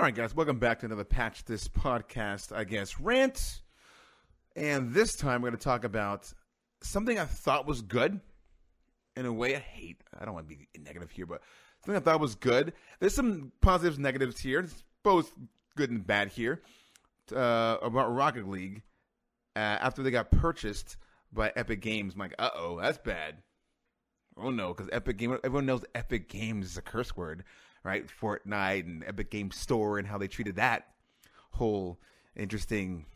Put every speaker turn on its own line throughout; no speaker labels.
All right, guys, welcome back to another Patch This Podcast, I guess, rant. And this time we're going to talk about something I thought was good. In a way, I hate. I don't want to be negative here, but something I thought was good. There's some positives, and negatives here. It's both good and bad here. Uh, about Rocket League, uh, after they got purchased by Epic Games, I'm like, uh oh, that's bad. Oh no, because Epic Game, everyone knows Epic Games is a curse word right? Fortnite and Epic Game Store and how they treated that whole interesting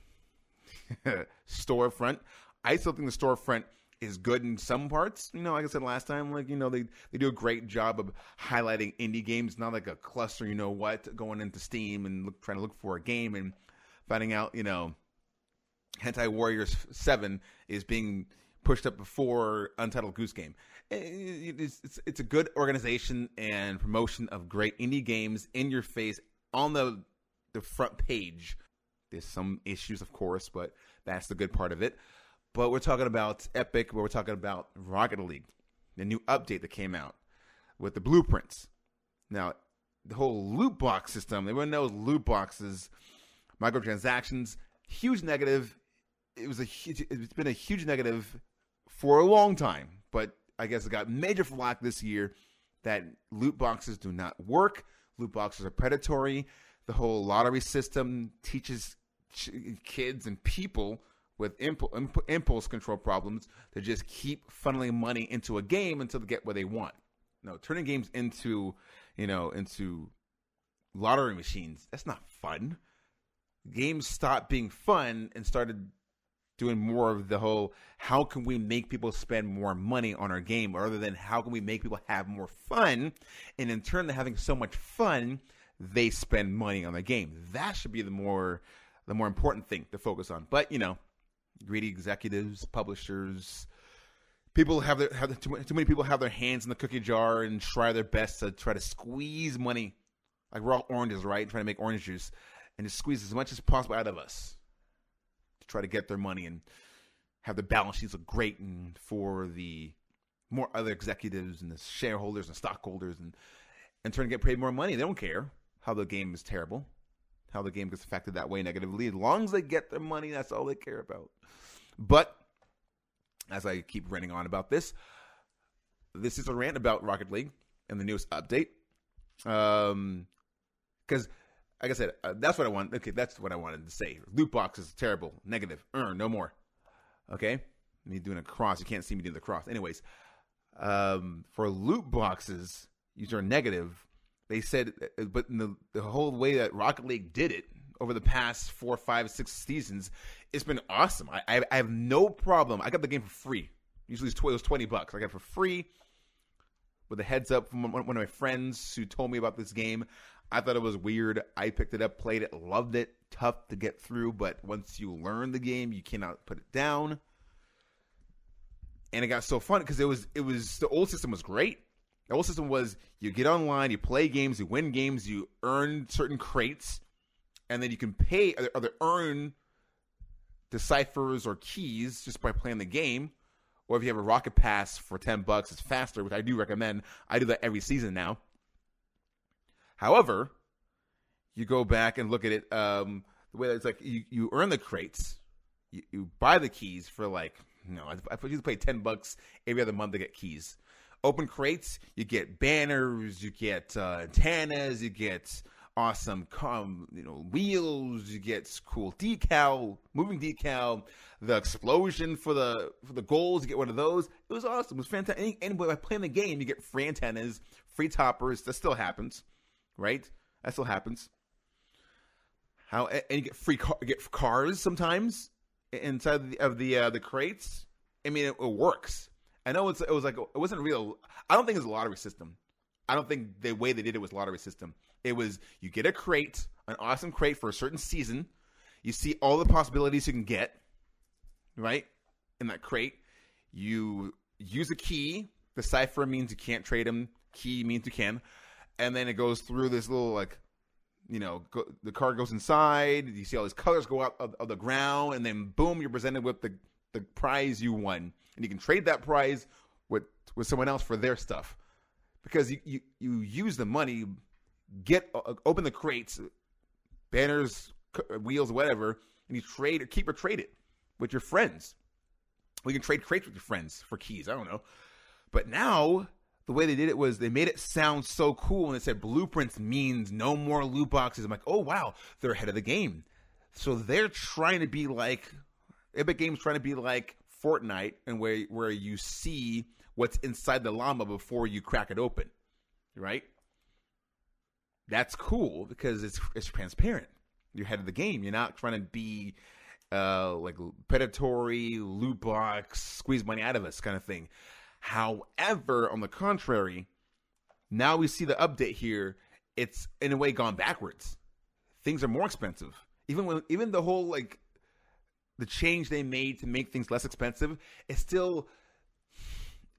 storefront. I still think the storefront is good in some parts. You know, like I said last time, like you know they they do a great job of highlighting indie games, not like a cluster. You know what, going into Steam and look, trying to look for a game and finding out, you know, Hentai Warriors Seven is being pushed up before Untitled Goose Game. Eh, it's, it's, it's a good organization and promotion of great indie games in your face on the the front page. There's some issues, of course, but that's the good part of it. But we're talking about Epic, we're talking about Rocket League, the new update that came out with the blueprints. Now, the whole loot box system, everyone knows loot boxes, microtransactions, huge negative. It was a huge, it's been a huge negative for a long time, but I guess it got major flack this year that loot boxes do not work. Loot boxes are predatory. The whole lottery system teaches kids and people with impulse control problems to just keep funneling money into a game until they get what they want. No, turning games into, you know, into lottery machines, that's not fun. Games stopped being fun and started doing more of the whole how can we make people spend more money on our game rather than how can we make people have more fun? And in turn they're having so much fun they spend money on the game. That should be the more the more important thing to focus on. But you know greedy executives publishers people have their have too, too many people have their hands in the cookie jar and try their best to try to squeeze money like raw oranges right? Trying to make orange juice and just squeeze as much as possible out of us to try to get their money and have the balance sheets look great and for the more other executives and the shareholders and stockholders and and trying to get paid more money. They don't care how the game is terrible, how the game gets affected that way negatively. As long as they get their money, that's all they care about. But as I keep ranting on about this, this is a rant about Rocket League and the newest update. Um, because like I said, uh, that's what I want. Okay, that's what I wanted to say. Loot box is terrible, negative. Earn no more. Okay, me doing a cross. You can't see me doing the cross. Anyways, um, for loot boxes, these are negative. They said, uh, but the the whole way that Rocket League did it over the past four, five, six seasons, it's been awesome. I I, I have no problem. I got the game for free. Usually it's, tw- it was twenty bucks. I got it for free with a heads up from one of my friends who told me about this game. I thought it was weird. I picked it up, played it, loved it. Tough to get through, but once you learn the game, you cannot put it down. And it got so fun because it was it was the old system was great. The old system was you get online, you play games, you win games, you earn certain crates, and then you can pay either earn deciphers or keys just by playing the game. Or if you have a rocket pass for ten bucks, it's faster, which I do recommend. I do that every season now. However, you go back and look at it um, the way that it's like you, you earn the crates, you, you buy the keys for like no, I, I usually pay ten bucks every other month to get keys. Open crates, you get banners, you get uh, antennas, you get awesome com, you know wheels, you get cool decal, moving decal, the explosion for the for the goals, you get one of those. It was awesome. It was fantastic. Anyway, by playing the game, you get free antennas, free toppers. That still happens right? That still happens. How and you get free car, get cars sometimes inside of the of the, uh, the crates. I mean, it, it, works. I know it's it was like it wasn't real. I don't think it's a lottery system. I don't think the way they did it was lottery system. It was you get a crate, an awesome crate for a certain season. You see all the possibilities you can get, right? In that crate, you use a key. The cipher means you can't trade them. Key means you can and then it goes through this little like you know go, the car goes inside you see all these colors go out of, of, the ground and then boom you're presented with the the prize you won and you can trade that prize with with someone else for their stuff because you you, you use the money get uh, open the crates banners, wheels, whatever, and you trade or keep or trade it with your friends. We can trade crates with your friends for keys. I don't know. But now the way they did it was they made it sound so cool and they said blueprints means no more loot boxes. I'm like, oh wow, they're ahead of the game. So they're trying to be like Epic Games trying to be like Fortnite and where where you see what's inside the llama before you crack it open. Right? That's cool because it's it's transparent. You're ahead of the game. You're not trying to be uh, like predatory, loot box, squeeze money out of us kind of thing. However, on the contrary, now we see the update here. It's in a way gone backwards. Things are more expensive. Even when even the whole like the change they made to make things less expensive, it still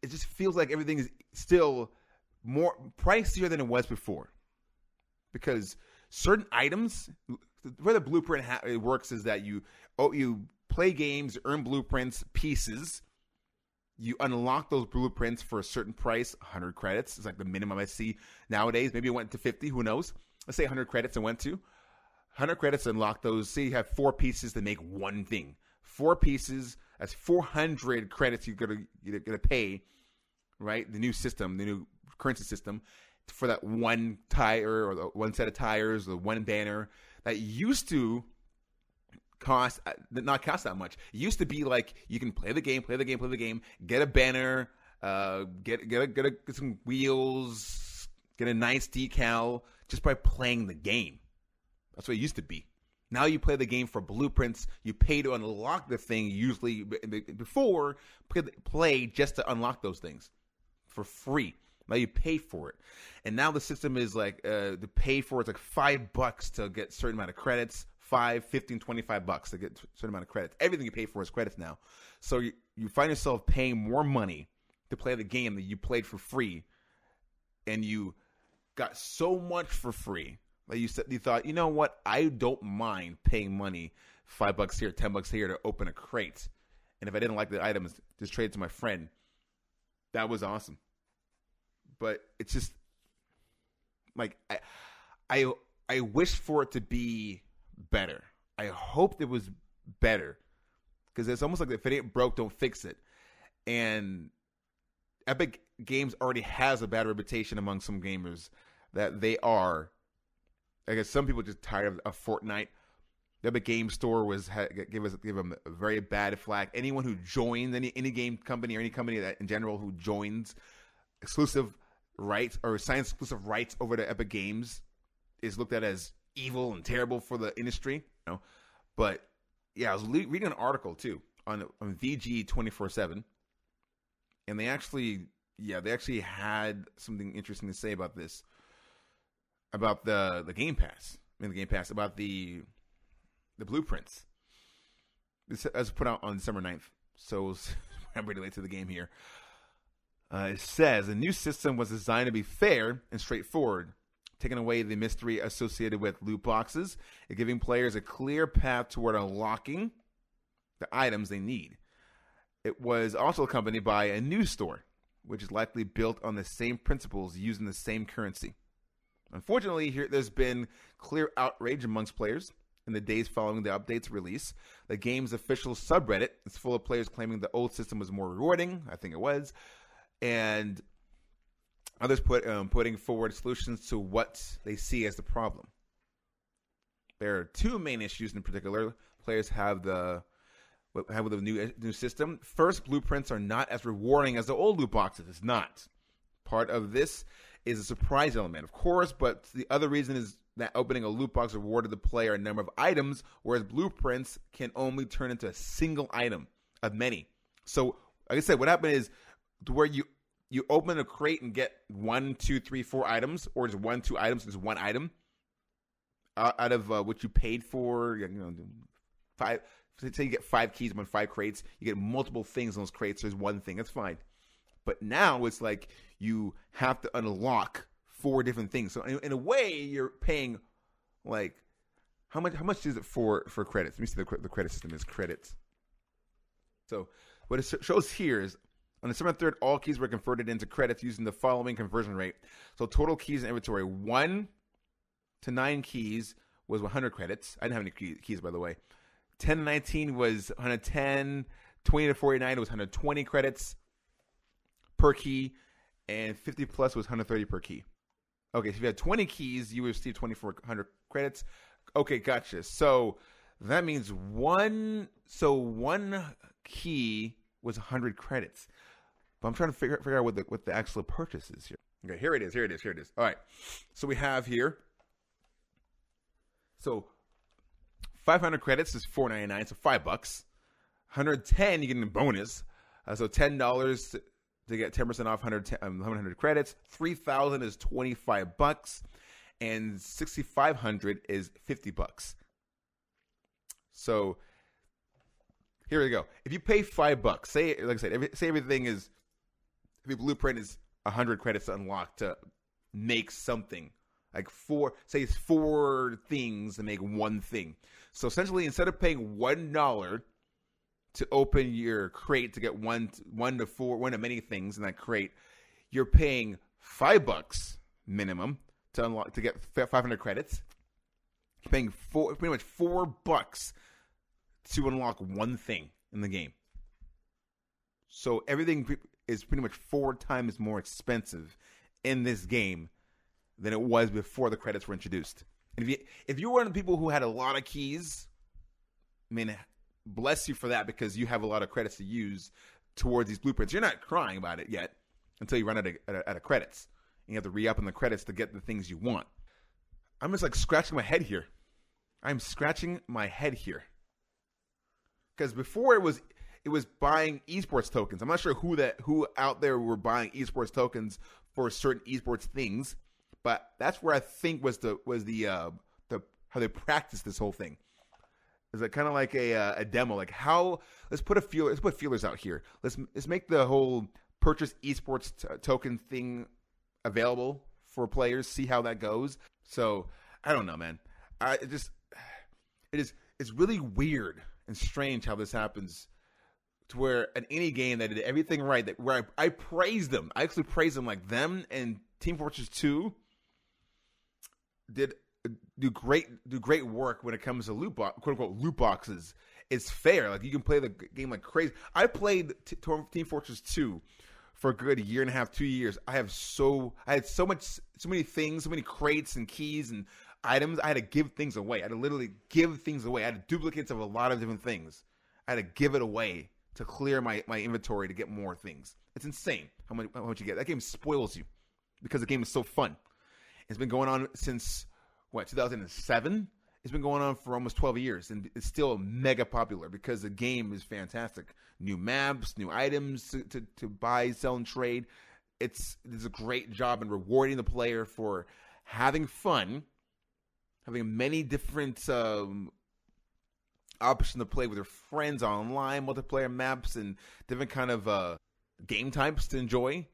it just feels like everything is still more pricier than it was before. Because certain items where the blueprint ha- it works is that you oh you play games, earn blueprints, pieces, you unlock those blueprints for a certain price 100 credits is like the minimum i see nowadays. Maybe it went to 50 who knows? Let's say 100 credits and went to. 100 credits unlock those. Say you have four pieces to make one thing. Four pieces that's 400 credits you're gonna you're gonna pay right? The new system the new currency system for that one tire or the one set of tires or one banner that used to cost uh, not cost that much. It used to be like you can play the game, play the game, play the game, get a banner, uh, get get a, get, a, get some wheels, get a nice decal just by playing the game. That's what it used to be. Now you play the game for blueprints. You pay to unlock the thing. Usually before play just to unlock those things for free. Now you pay for it, and now the system is like uh, to pay for it's like five bucks to get certain amount of credits, 5, 15, 25 bucks to get a certain amount of credits. Everything you pay for is credits now. So you, you find yourself paying more money to play the game that you played for free and you got so much for free that you said you thought, you know what, I don't mind paying money, five bucks here, ten bucks here to open a crate. And if I didn't like the items, just trade it to my friend. That was awesome. But it's just like I I I wish for it to be better. I hoped it was better because it's almost like if it ain't broke, don't fix it. And Epic Games already has a bad reputation among some gamers that they are. I guess some people just tired of, of Fortnite. The Epic Game Store was give us give them a very bad flag. Anyone who joins any any game company or any company that in general who joins exclusive rights or signs exclusive rights over to Epic Games is looked at as evil and terrible for the industry. You know? But yeah, I was le- reading an article too on on VG twenty four seven, and they actually yeah they actually had something interesting to say about this about the the Game Pass. I mean the Game Pass about the the blueprints. This was put out on December 9th, so I'm pretty late to the game here. Uh, it says a new system was designed to be fair and straightforward taking away the mystery associated with loot boxes and giving players a clear path toward unlocking the items they need. It was also accompanied by a new store, which is likely built on the same principles using the same currency. Unfortunately, here there's been clear outrage amongst players in the days following the update's release. The game's official subreddit is full of players claiming the old system was more rewarding. I think it was. And Others put um, putting forward solutions to what they see as the problem. There are two main issues in particular. Players have the have with the new new system. First, blueprints are not as rewarding as the old loot boxes. It's not. Part of this is a surprise element, of course, but the other reason is that opening a loot box rewarded the player a number of items, whereas blueprints can only turn into a single item of many. So, like I said, what happened is where you you open a crate and get one, two, three, four items, or just one, two items, just one item uh, out of uh, what you paid for. You know, five. Say you get five keys on five crates, you get multiple things on those crates. There's one thing. That's fine. But now it's like you have to unlock four different things. So in, in a way, you're paying like how much? How much is it for for credits? Let me see the the credit system is credits. So what it shows here is on December 3rd, all keys were converted into credits using the following conversion rate. So total keys in inventory 1 to 9 keys was 100 credits. I didn't have any key- keys, by the way. 10 to 19 was 110. 20 to 49 was 120 credits per key. And 50 plus was 130 per key. Okay, so if you had 20 keys, you would receive 2400 credits. Okay, gotcha. So that means one. So one key was 100 credits. But I'm trying to figure figure out what the what the actual purchase is here. Okay, here it is. Here it is. Here it is. All right. So we have here. So 500 credits is 4.99, so five bucks. 110, you get a bonus. Uh, so ten dollars to, get 10 percent off 100, um, 100 credits. 3,000 is 25 bucks, and 6,500 is 50 bucks. So here we go. If you pay five bucks, say like I said, every, say everything is, if blueprint is 100 credits to unlock to make something like four, say four things to make one thing. So essentially, instead of paying one dollar to open your crate to get one one to four one to many things in that crate, you're paying five bucks minimum to unlock to get 500 credits. You're paying four pretty much four bucks to unlock one thing in the game. So everything is pretty much four times more expensive in this game than it was before the credits were introduced. And if you if you were one of the people who had a lot of keys, I mean, bless you for that because you have a lot of credits to use towards these blueprints. You're not crying about it yet until you run out of, out of credits. And you have to re up on the credits to get the things you want. I'm just like scratching my head here. I'm scratching my head here because before it was it was buying esports tokens. I'm not sure who that who out there were buying esports tokens for certain esports things, but that's where I think was the was the uh, the how they practiced this whole thing. Is it kind of like a uh, a demo? Like how let's put a feel let's put feelers out here. Let's let's make the whole purchase esports t- token thing available for players. See how that goes. So I don't know, man. I it just it is it's really weird and strange how this happens to where in any game that did everything right that where I, I praised them i actually praised them like them and team fortress 2 did uh, do great do great work when it comes to loot box, quote unquote loot boxes it's fair like you can play the game like crazy i played t- team fortress 2 for a good year and a half two years i have so i had so much so many things so many crates and keys and items. I had to give things away. I had to literally give things away. I had duplicates of a lot of different things. I had to give it away to clear my, my inventory to get more things. It's insane how much, how much you get. That game spoils you because the game is so fun. It's been going on since what 2007. It's been going on for almost 12 years, and it's still mega popular because the game is fantastic. New maps, new items to, to, to buy, sell, and trade. It's it's a great job in rewarding the player for having fun having many different um, options to play with your friends online, multiplayer maps, and different kind of uh, game types to enjoy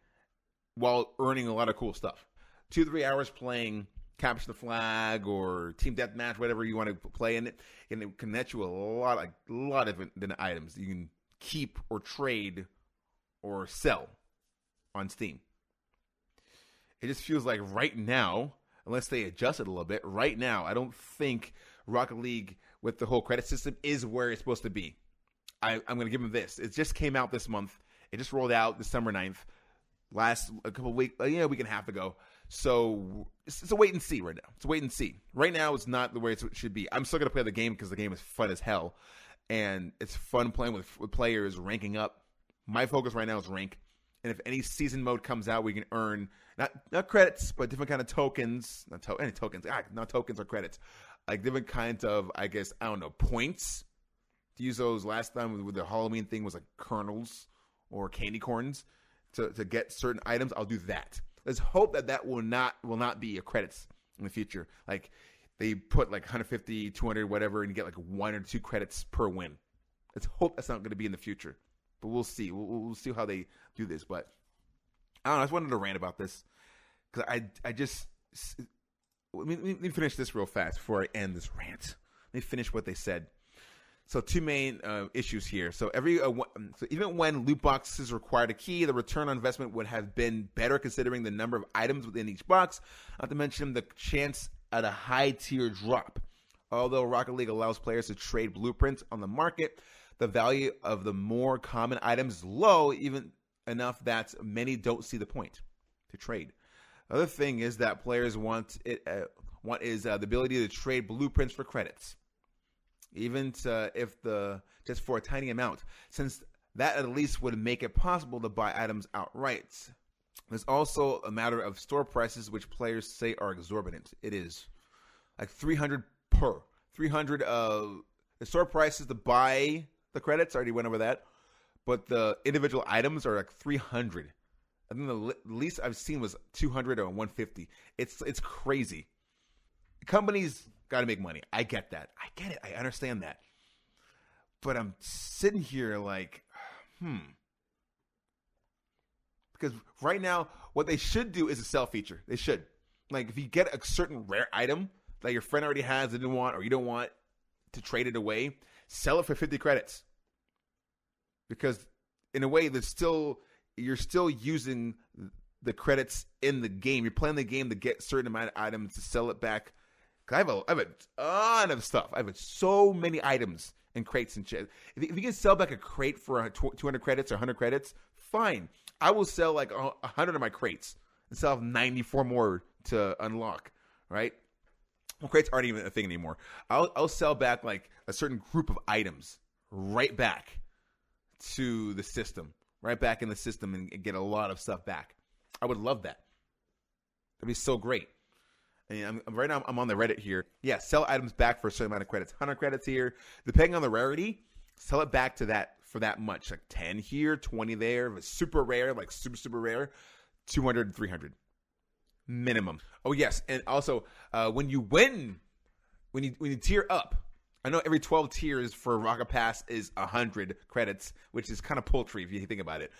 while earning a lot of cool stuff. Two three hours playing capture the flag or team deathmatch, whatever you want to play in it, and it can net you a lot, a lot of different items you can keep or trade or sell on Steam. It just feels like right now unless they adjust it a little bit. Right now, I don't think Rocket League with the whole credit system is where it's supposed to be. I, am going to give them this. It just came out this month. It just rolled out December 9th. Last a couple weeks, yeah, a week and a half ago. So it's, it's, a wait and see right now. It's a wait and see. Right now, it's not the way it should be. I'm still going to play the game because the game is fun as hell, and it's fun playing with, with players, ranking up. My focus right now is rank, and if any season mode comes out, we can earn not not credits, but different kind of tokens. Not to- any tokens, ah, not tokens or credits, like different kinds of, I guess, I don't know, points. To use those last time with, the Halloween thing was like kernels or candy corns to to get certain items. I'll do that. Let's hope that that will not will not be a credits in the future. Like they put like 150, 200, whatever, and get like one or two credits per win. Let's hope that's not going to be in the future, but we'll see. We'll, we'll see how they do this. But I don't know. I just wanted to rant about this because I I just let me, let me finish this real fast before I end this rant. Let me finish what they said. So two main uh, issues here. So every uh, so even when loot boxes required a key, the return on investment would have been better considering the number of items within each box. Not to mention the chance at a high tier drop. Although Rocket League allows players to trade blueprints on the market, the value of the more common items is low, even enough that many don't see the point to trade. Other thing is that players want it uh, want is uh, the ability to trade blueprints for credits, even to, if the just for a tiny amount, since that at least would make it possible to buy items outright. There's also a matter of store prices, which players say are exorbitant. It is like 300 per 300 uh the store prices to buy the credits. I already went over that, but the individual items are like 300. I think the least I've seen was 200 or 150. It's it's crazy. Companies got to make money. I get that. I get it. I understand that. But I'm sitting here like, hmm. Because right now, what they should do is a sell feature. They should. Like, if you get a certain rare item that your friend already has, and didn't want, or you don't want to trade it away, sell it for 50 credits. Because in a way, there's still you're still using the credits in the game. You're playing the game to get certain amount of items to sell it back. I have a I have a ton of stuff. I have so many items and crates and shit. If, if you can sell back a crate for 200 credits or 100 credits, fine. I will sell like 100 of my crates and sell 94 more to unlock. Right? Well, crates aren't even a thing anymore. I'll I'll sell back like a certain group of items right back to the system right back in the system and get a lot of stuff back. I would love that. That'd be so great. And I'm, right now, I'm on the Reddit here. Yeah, sell items back for a certain amount of credits. 100 credits here. Depending on the rarity, sell it back to that for that much. Like 10 here, 20 there. If it's super rare, like super, super rare, 200, 300 minimum. Oh, yes. And also, uh, when you win, when you, when you tier up, I know every 12 tiers for Rocket Pass is 100 credits, which is kind of poultry if you think about it.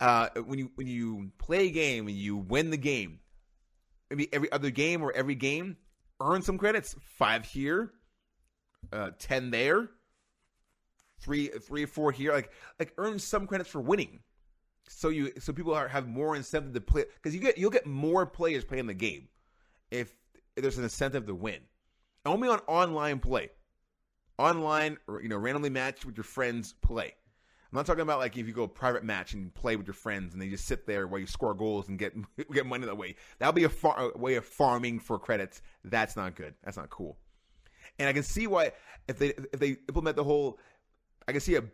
Uh, when you when you play a game and you win the game, maybe every other game or every game, earn some credits. Five here, uh, ten there, three three or four here. Like like earn some credits for winning. So you so people are, have more incentive to play because you get you'll get more players playing the game if, if there's an incentive to win. Only on online play online or you know randomly match with your friends play. I'm not talking about like if you go private match and play with your friends and they just sit there while you score goals and get get money that way. That'll be a, far, a way of farming for credits. That's not good. That's not cool. And I can see why if they if they implement the whole, I can see a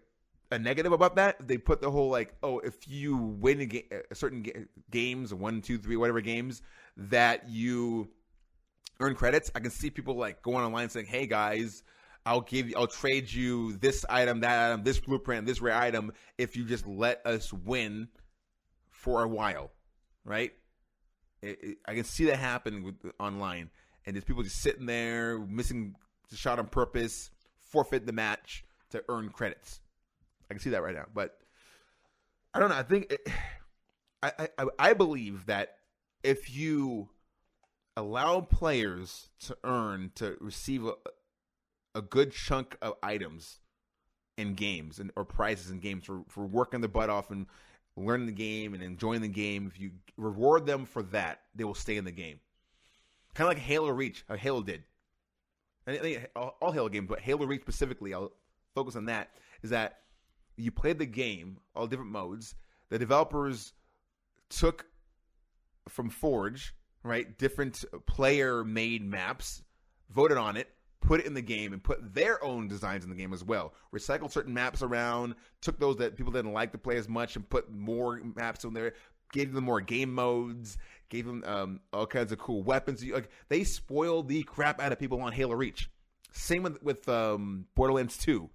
a negative about that. They put the whole like, oh, if you win a, ga- a certain ga- games, one, two, three, whatever games, that you earn credits. I can see people like going online saying, "Hey guys, I'll give you, I'll trade you this item, that item, this blueprint, this rare item if you just let us win for a while, right? It, it, I can see that happen with, online, and there's people just sitting there missing the shot on purpose, forfeit the match to earn credits. I can see that right now, but I don't know. I think it, I, I I believe that if you allow players to earn to receive a, a good chunk of items in games and or prizes in games for, for working their butt off and learning the game and enjoying the game. If you reward them for that, they will stay in the game. Kind of like Halo Reach, how Halo did. I think uh, all, Halo games, but Halo Reach specifically, I'll focus on that. Is that you played the game, all different modes. The developers took from Forge, right, different player-made maps, voted on it, put it in the game and put their own designs in the game as well. Recycled certain maps around, took those that people didn't like to play as much and put more maps in there, gave them more game modes, gave them um, all kinds of cool weapons. Like they spoiled the crap out of people on Halo Reach. Same with with um, Borderlands 2.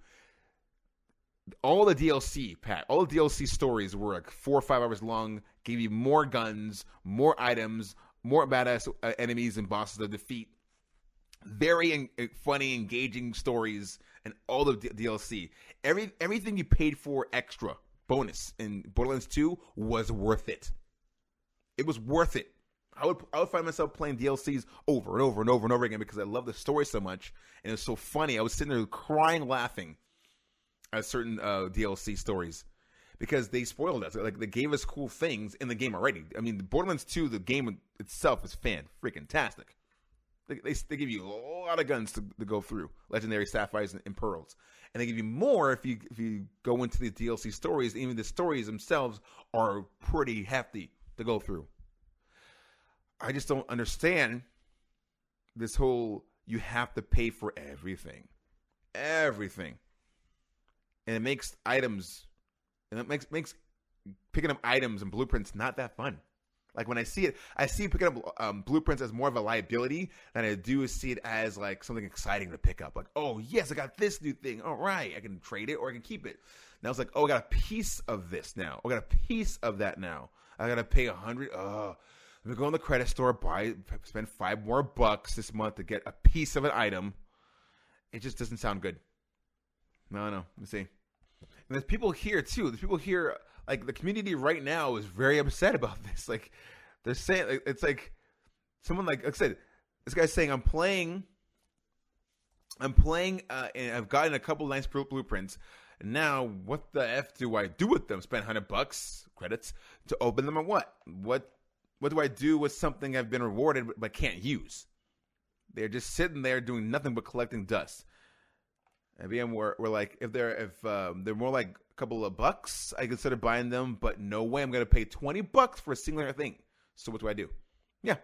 All the DLC, Pat, all the DLC stories were like four or five hours long, gave you more guns, more items, more badass uh, enemies and bosses to defeat very en- eh, funny, engaging stories, and all the D- DLC. Every everything you paid for extra bonus in Borderlands 2 was worth it. It was worth it. I would I would find myself playing DLCs over and over and over and over again because I love the story so much and it's so funny. I was sitting there crying, laughing at certain uh, DLC stories because they spoiled us. Like they gave us cool things in the game already. I mean, Borderlands 2, the game itself is fan freaking tastic They, they, they give you a lot of guns to, to go through, legendary sapphires and, and, pearls, and they give you more if you if you go into the DLC stories. Even the stories themselves are pretty hefty to go through. I just don't understand this whole you have to pay for everything, everything, and it makes items, and it makes makes picking up items and blueprints not that fun. Like when I see it, I see picking up um, blueprints as more of a liability than I do see it as like something exciting to pick up. Like, oh yes, I got this new thing. All right, I can trade it or I can keep it. Now it's like, oh, I got a piece of this now. I got a piece of that now. I gotta pay a hundred. Oh, let me go in the credit store, buy, spend five more bucks this month to get a piece of an item. It just doesn't sound good. No, no. Let me see. And there's people here too. There's people here like the community right now is very upset about this. Like they're saying it's like someone like, like I said, this guy's saying I'm playing I'm playing uh, and I've gotten a couple nice blueprints. Now, what the f do I do with them? Spend hundred bucks credits to open them, or what? What what do I do with something I've been rewarded but can't use? They're just sitting there doing nothing but collecting dust. And VM were, like, if they're if um, they're more like a couple of bucks, I consider buying them, but no way I'm to pay 20 bucks for a singular thing. So what do I do? Yeah.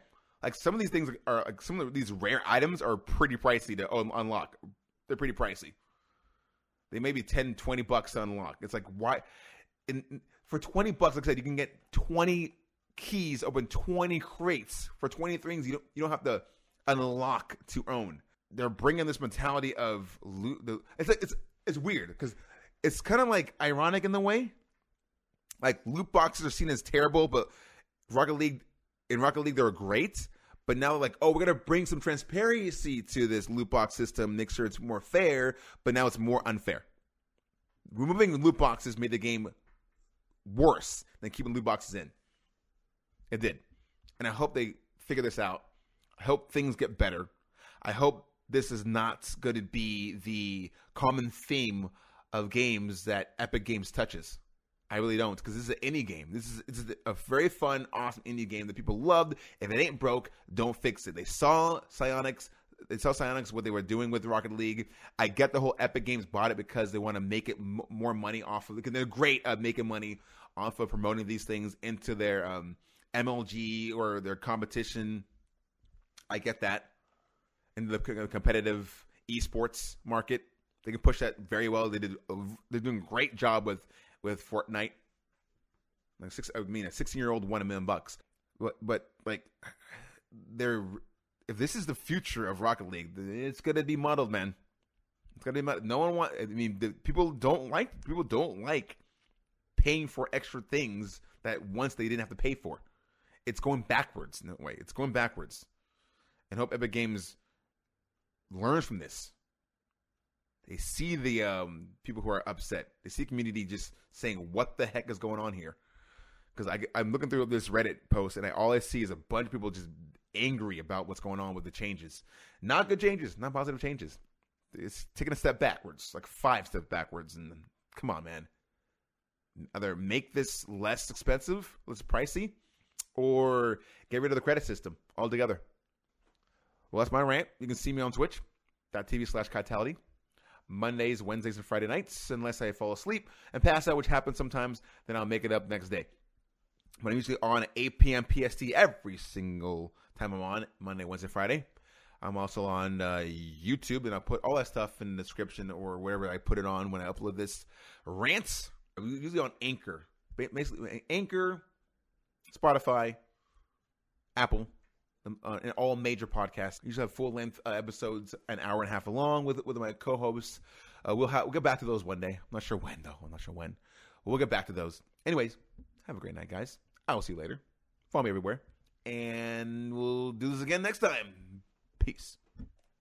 Like some of these things are like some of these rare items are pretty pricey to unlock. They're pretty pricey. They may be 10, 20 bucks to unlock. It's like why in, for 20 bucks, like I said, you can get 20 keys, open 20 crates for 20 things you don't you don't have to unlock to own. They're bringing this mentality of loot. The, it's like, it's it's weird because it's kind of like ironic in the way. Like loot boxes are seen as terrible, but Rocket League in Rocket League they were great. But now like, oh, we're gonna bring some transparency to this loot box system, make sure it's more fair. But now it's more unfair. Removing loot boxes made the game worse than keeping loot boxes in. It did, and I hope they figure this out. I hope things get better. I hope this is not going to be the common theme of games that Epic Games touches. I really don't because this is an indie game. This is, a very fun, awesome indie game that people loved. If it ain't broke, don't fix it. They saw Psyonix. They saw Psyonix what they were doing with Rocket League. I get the whole Epic Games bought it because they want to make it m- more money off of. Because they're great at making money off of promoting these things into their um, MLG or their competition. I get that in the competitive esports market. They can push that very well. They did. They're doing a great job with with Fortnite. Like six, I mean, a sixteen year old won a million bucks. But but like, they're if this is the future of Rocket League, it's gonna be muddled, man. It's gonna be muddled. No one want. I mean, the, people don't like people don't like paying for extra things that once they didn't have to pay for. It's going backwards in that way. It's going backwards. And hope Epic Games learns from this they see the um, people who are upset. They see community just saying, "What the heck is going on here?" Because I'm looking through this Reddit post, and I, all I see is a bunch of people just angry about what's going on with the changes. Not good changes, not positive changes. It's taking a step backwards, like five steps backwards. And come on, man. Either make this less expensive, less pricey, or get rid of the credit system altogether. Well, that's my rant. You can see me on Twitch.tv slash Kitality. Mondays, Wednesdays, and Friday nights, unless I fall asleep and pass out, which happens sometimes. Then I'll make it up next day. But I'm usually on 8 p.m. PST every single time I'm on Monday, Wednesday, Friday. I'm also on uh, YouTube, and I'll put all that stuff in the description or wherever I put it on when I upload this rants. I'm usually on Anchor, basically Anchor, Spotify, Apple, uh, in all major podcasts. We usually have full length uh, episodes, an hour and a half long with with my co-hosts. Uh, we'll we'll get back to those one day. I'm not sure when though. I'm not sure when. We'll get back to those. Anyways, have a great night, guys. I will see you later. Follow me everywhere, and we'll do this again next time. Peace.